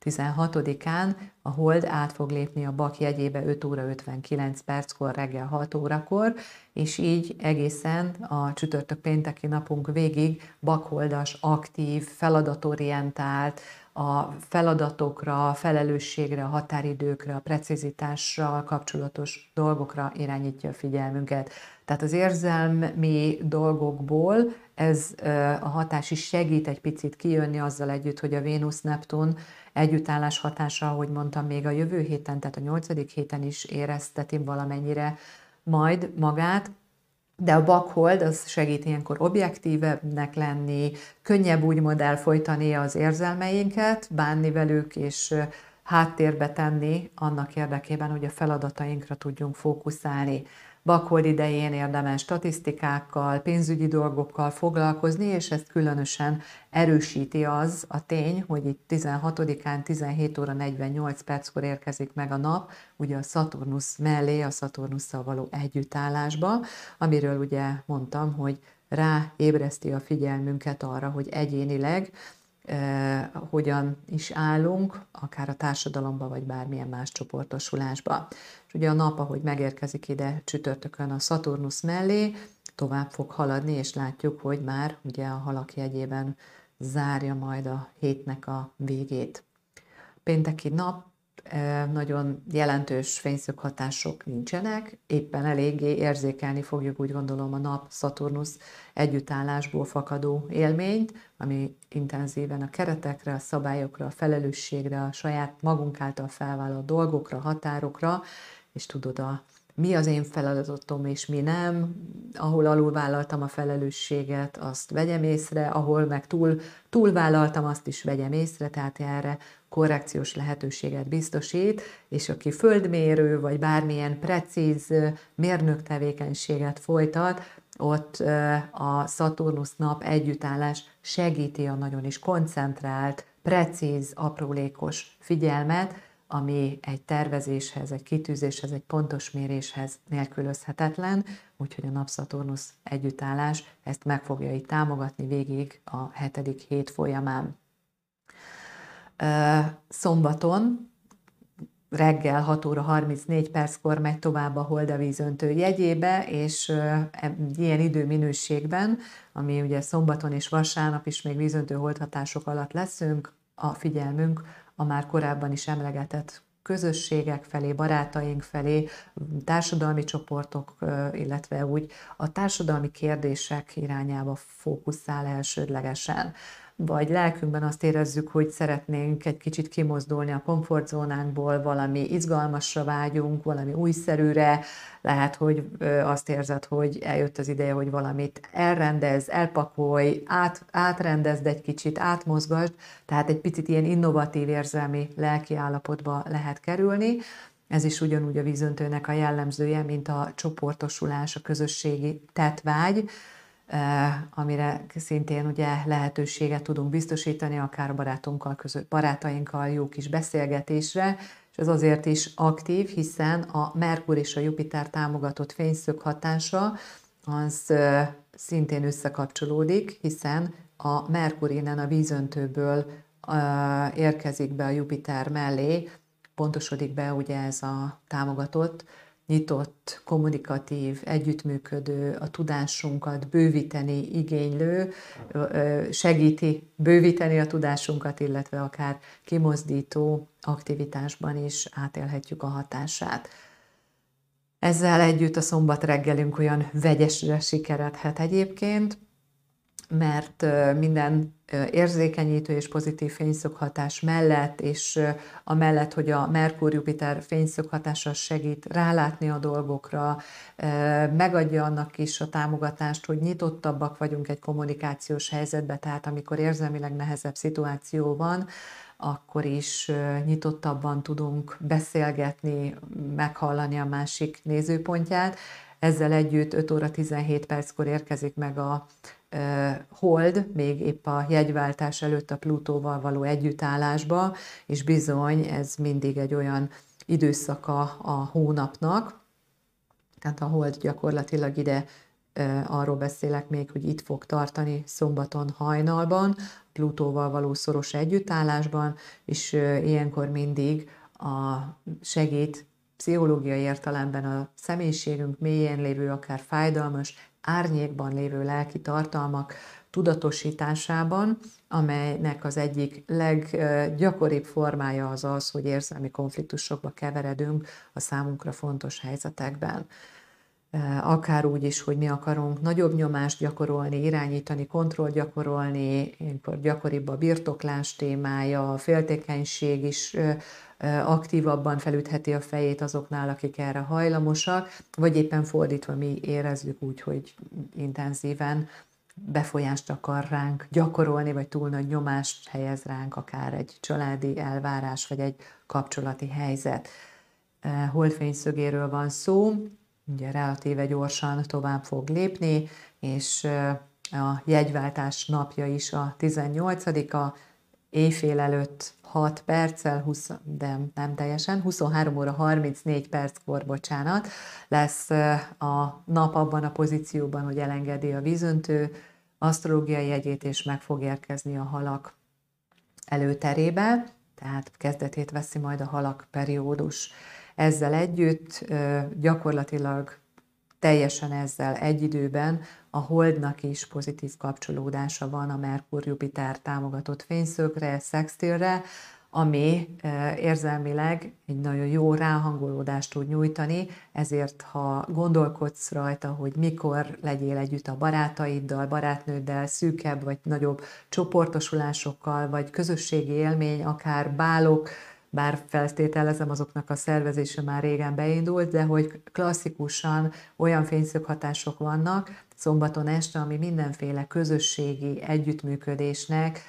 16-án a hold át fog lépni a bak jegyébe 5 óra 59 perckor, reggel 6 órakor, és így egészen a csütörtök pénteki napunk végig bakholdas, aktív, feladatorientált, a feladatokra, a felelősségre, a határidőkre, a precizitásra kapcsolatos dolgokra irányítja a figyelmünket. Tehát az érzelmi dolgokból ez a hatás is segít egy picit kijönni azzal együtt, hogy a Vénusz-Neptun együttállás hatása, ahogy mondtam, még a jövő héten, tehát a nyolcadik héten is érezteti valamennyire majd magát, de a bakhold az segít ilyenkor objektívebbnek lenni, könnyebb úgymond elfolytani az érzelmeinket, bánni velük, és háttérbe tenni annak érdekében, hogy a feladatainkra tudjunk fókuszálni. Bakhold idején érdemes statisztikákkal, pénzügyi dolgokkal foglalkozni, és ezt különösen erősíti az a tény, hogy itt 16-án 17 óra 48 perckor érkezik meg a nap, ugye a Saturnus mellé, a Saturnusszal való együttállásba, amiről ugye mondtam, hogy ráébreszti a figyelmünket arra, hogy egyénileg hogyan is állunk, akár a társadalomba, vagy bármilyen más csoportosulásba. És ugye a nap, ahogy megérkezik ide csütörtökön a Saturnus mellé, tovább fog haladni, és látjuk, hogy már ugye a halak jegyében zárja majd a hétnek a végét. Pénteki nap nagyon jelentős fényszöghatások nincsenek, éppen eléggé érzékelni fogjuk úgy gondolom a nap Saturnus együttállásból fakadó élményt, ami intenzíven a keretekre, a szabályokra, a felelősségre, a saját magunk által felvállalt dolgokra, határokra, és tudod, a mi az én feladatom és mi nem, ahol alulvállaltam a felelősséget, azt vegyem észre, ahol meg túl, túlvállaltam, azt is vegyem észre, tehát erre korrekciós lehetőséget biztosít, és aki földmérő, vagy bármilyen precíz mérnök tevékenységet folytat, ott a Szaturnusz nap együttállás segíti a nagyon is koncentrált, precíz, aprólékos figyelmet, ami egy tervezéshez, egy kitűzéshez, egy pontos méréshez nélkülözhetetlen, úgyhogy a Napszaturnusz együttállás ezt meg fogja így támogatni végig a hetedik hét folyamán. Szombaton reggel 6 óra 34 perckor megy tovább a Holdavízöntő jegyébe, és egy ilyen időminőségben, ami ugye szombaton és vasárnap is még vízöntő holdhatások alatt leszünk, a figyelmünk a már korábban is emlegetett közösségek felé, barátaink felé, társadalmi csoportok, illetve úgy a társadalmi kérdések irányába fókuszál elsődlegesen vagy lelkünkben azt érezzük, hogy szeretnénk egy kicsit kimozdulni a komfortzónánkból, valami izgalmasra vágyunk, valami újszerűre, lehet, hogy azt érzed, hogy eljött az ideje, hogy valamit elrendez, elpakolj, át, átrendezd egy kicsit, átmozgasd, tehát egy picit ilyen innovatív érzelmi lelki állapotba lehet kerülni. Ez is ugyanúgy a vízöntőnek a jellemzője, mint a csoportosulás, a közösségi tetvágy, amire szintén ugye lehetőséget tudunk biztosítani, akár barátunkkal között, barátainkkal jó kis beszélgetésre, és ez azért is aktív, hiszen a Merkur és a Jupiter támogatott fényszög hatása az szintén összekapcsolódik, hiszen a Merkur innen a vízöntőből érkezik be a Jupiter mellé, pontosodik be ugye ez a támogatott nyitott, kommunikatív, együttműködő, a tudásunkat bővíteni, igénylő, segíti bővíteni a tudásunkat, illetve akár kimozdító aktivitásban is átélhetjük a hatását. Ezzel együtt a szombat reggelünk olyan vegyesre sikeredhet egyébként, mert minden érzékenyítő és pozitív fényszöghatás mellett, és a mellett, hogy a Merkur-Jupiter fényszöghatása segít rálátni a dolgokra, megadja annak is a támogatást, hogy nyitottabbak vagyunk egy kommunikációs helyzetbe, tehát amikor érzelmileg nehezebb szituáció van, akkor is nyitottabban tudunk beszélgetni, meghallani a másik nézőpontját. Ezzel együtt 5 óra 17 perckor érkezik meg a hold még épp a jegyváltás előtt a Plutóval való együttállásba, és bizony ez mindig egy olyan időszaka a hónapnak, tehát a hold gyakorlatilag ide arról beszélek még, hogy itt fog tartani szombaton hajnalban, Plutóval való szoros együttállásban, és ilyenkor mindig a segít pszichológiai értelemben a személyiségünk mélyén lévő, akár fájdalmas, árnyékban lévő lelki tartalmak tudatosításában, amelynek az egyik leggyakoribb formája az az, hogy érzelmi konfliktusokba keveredünk a számunkra fontos helyzetekben. Akár úgy is, hogy mi akarunk nagyobb nyomást gyakorolni, irányítani, kontroll gyakorolni, ilyenkor gyakoribb a birtoklás témája, a féltékenység is aktívabban felütheti a fejét azoknál, akik erre hajlamosak, vagy éppen fordítva mi érezzük úgy, hogy intenzíven befolyást akar ránk gyakorolni, vagy túl nagy nyomást helyez ránk, akár egy családi elvárás, vagy egy kapcsolati helyzet. Holdfényszögéről van szó, ugye relatíve gyorsan tovább fog lépni, és a jegyváltás napja is a 18-a, éjfél előtt 6 perccel, 20, de nem teljesen, 23 óra 34 perckor, bocsánat, lesz a nap abban a pozícióban, hogy elengedi a vízöntő asztrológiai jegyét, és meg fog érkezni a halak előterébe, tehát kezdetét veszi majd a halak periódus. Ezzel együtt gyakorlatilag teljesen ezzel egy időben a Holdnak is pozitív kapcsolódása van a Merkur-Jupiter támogatott fényszögre, szextilre, ami érzelmileg egy nagyon jó ráhangolódást tud nyújtani, ezért ha gondolkodsz rajta, hogy mikor legyél együtt a barátaiddal, barátnőddel, szűkebb vagy nagyobb csoportosulásokkal, vagy közösségi élmény, akár bálok, bár feltételezem azoknak a szervezése már régen beindult, de hogy klasszikusan olyan fényszöghatások vannak szombaton este, ami mindenféle közösségi együttműködésnek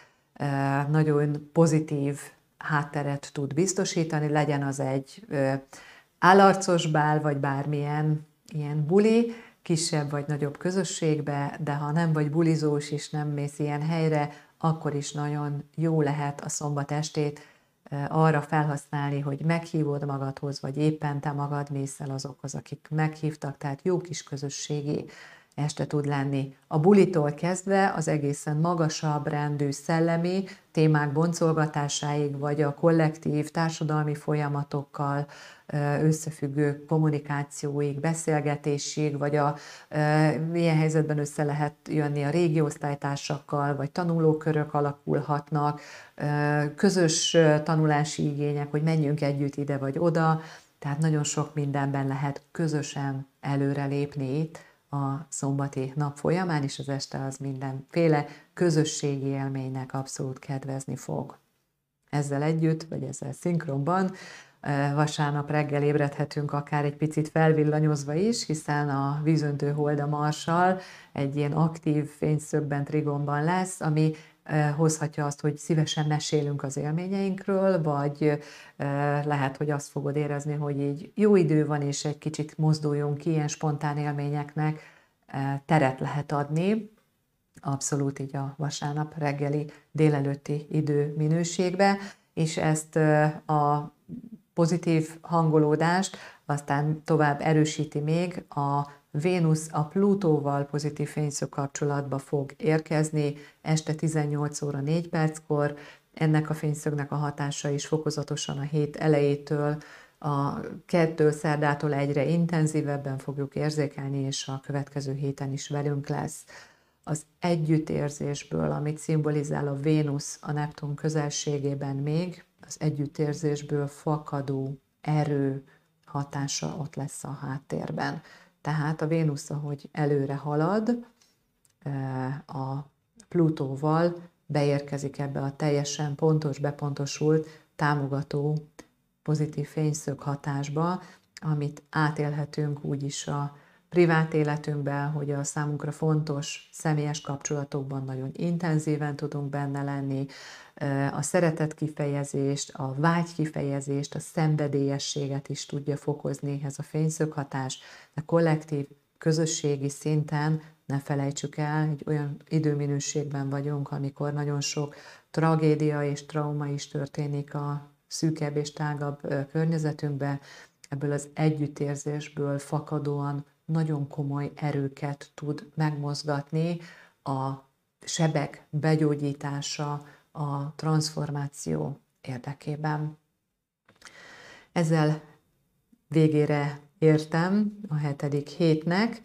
nagyon pozitív hátteret tud biztosítani, legyen az egy állarcos bál, vagy bármilyen ilyen buli, kisebb vagy nagyobb közösségbe, de ha nem vagy bulizós és nem mész ilyen helyre, akkor is nagyon jó lehet a szombat estét arra felhasználni, hogy meghívod magadhoz, vagy éppen te magad mész el azokhoz, akik meghívtak, tehát jó kis közösségi este tud lenni. A bulitól kezdve az egészen magasabb rendű szellemi témák boncolgatásáig, vagy a kollektív társadalmi folyamatokkal összefüggő kommunikációig, beszélgetésig, vagy a milyen helyzetben össze lehet jönni a régi vagy tanulókörök alakulhatnak, közös tanulási igények, hogy menjünk együtt ide vagy oda, tehát nagyon sok mindenben lehet közösen előrelépni itt, a szombati nap folyamán, és az este az mindenféle közösségi élménynek abszolút kedvezni fog. Ezzel együtt, vagy ezzel szinkronban vasárnap reggel ébredhetünk akár egy picit felvillanyozva is, hiszen a vízöntő a marsal egy ilyen aktív fényszögben trigonban lesz, ami hozhatja azt, hogy szívesen mesélünk az élményeinkről, vagy lehet, hogy azt fogod érezni, hogy így jó idő van, és egy kicsit mozduljunk ki, ilyen spontán élményeknek teret lehet adni, abszolút így a vasárnap reggeli délelőtti idő minőségbe, és ezt a pozitív hangolódást aztán tovább erősíti még a Vénusz a Plutóval pozitív fényszög kapcsolatba fog érkezni este 18 óra 4 perckor. Ennek a fényszögnek a hatása is fokozatosan a hét elejétől a kettő szerdától egyre intenzívebben fogjuk érzékelni, és a következő héten is velünk lesz. Az együttérzésből, amit szimbolizál a Vénusz a Neptun közelségében még, az együttérzésből fakadó erő hatása ott lesz a háttérben. Tehát a Vénusz, ahogy előre halad, a Plutóval beérkezik ebbe a teljesen pontos, bepontosult, támogató, pozitív fényszög hatásba, amit átélhetünk úgyis a privát életünkben, hogy a számunkra fontos személyes kapcsolatokban nagyon intenzíven tudunk benne lenni, a szeretet kifejezést, a vágy kifejezést, a szenvedélyességet is tudja fokozni ez a fényszöghatás, de kollektív, közösségi szinten ne felejtsük el, egy olyan időminőségben vagyunk, amikor nagyon sok tragédia és trauma is történik a szűkebb és tágabb környezetünkben, ebből az együttérzésből fakadóan nagyon komoly erőket tud megmozgatni a sebek begyógyítása, a transformáció érdekében. Ezzel végére értem a hetedik hétnek,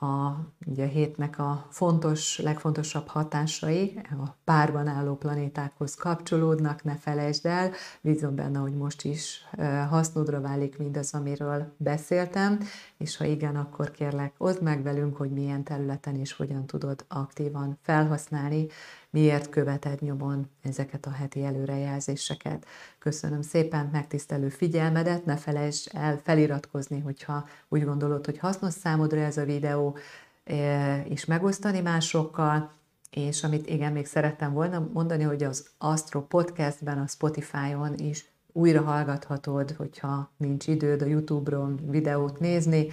a, ugye a hétnek a fontos, legfontosabb hatásai a párban álló planétákhoz kapcsolódnak, ne felejtsd el, bízom benne, hogy most is hasznodra válik mindaz, amiről beszéltem, és ha igen, akkor kérlek, oszd meg velünk, hogy milyen területen és hogyan tudod aktívan felhasználni, miért követed nyomon ezeket a heti előrejelzéseket. Köszönöm szépen megtisztelő figyelmedet, ne felejtsd el feliratkozni, hogyha úgy gondolod, hogy hasznos számodra ez a videó, és megosztani másokkal, és amit igen, még szerettem volna mondani, hogy az Astro Podcastben, a Spotify-on is újra hallgathatod, hogyha nincs időd a YouTube-ron videót nézni,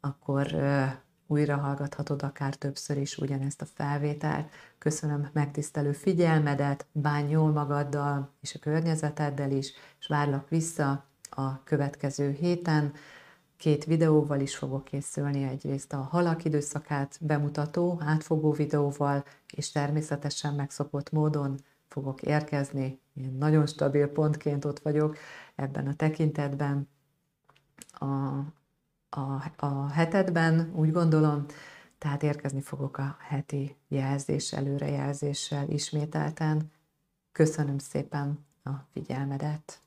akkor újra hallgathatod akár többször is ugyanezt a felvételt. Köszönöm megtisztelő figyelmedet, bánj jól magaddal és a környezeteddel is, és várlak vissza a következő héten. Két videóval is fogok készülni, egyrészt a halak időszakát bemutató, átfogó videóval, és természetesen megszokott módon fogok érkezni. Én nagyon stabil pontként ott vagyok ebben a tekintetben. A, a, a hetedben úgy gondolom, tehát érkezni fogok a heti jelzés, előrejelzéssel ismételten. Köszönöm szépen a figyelmedet!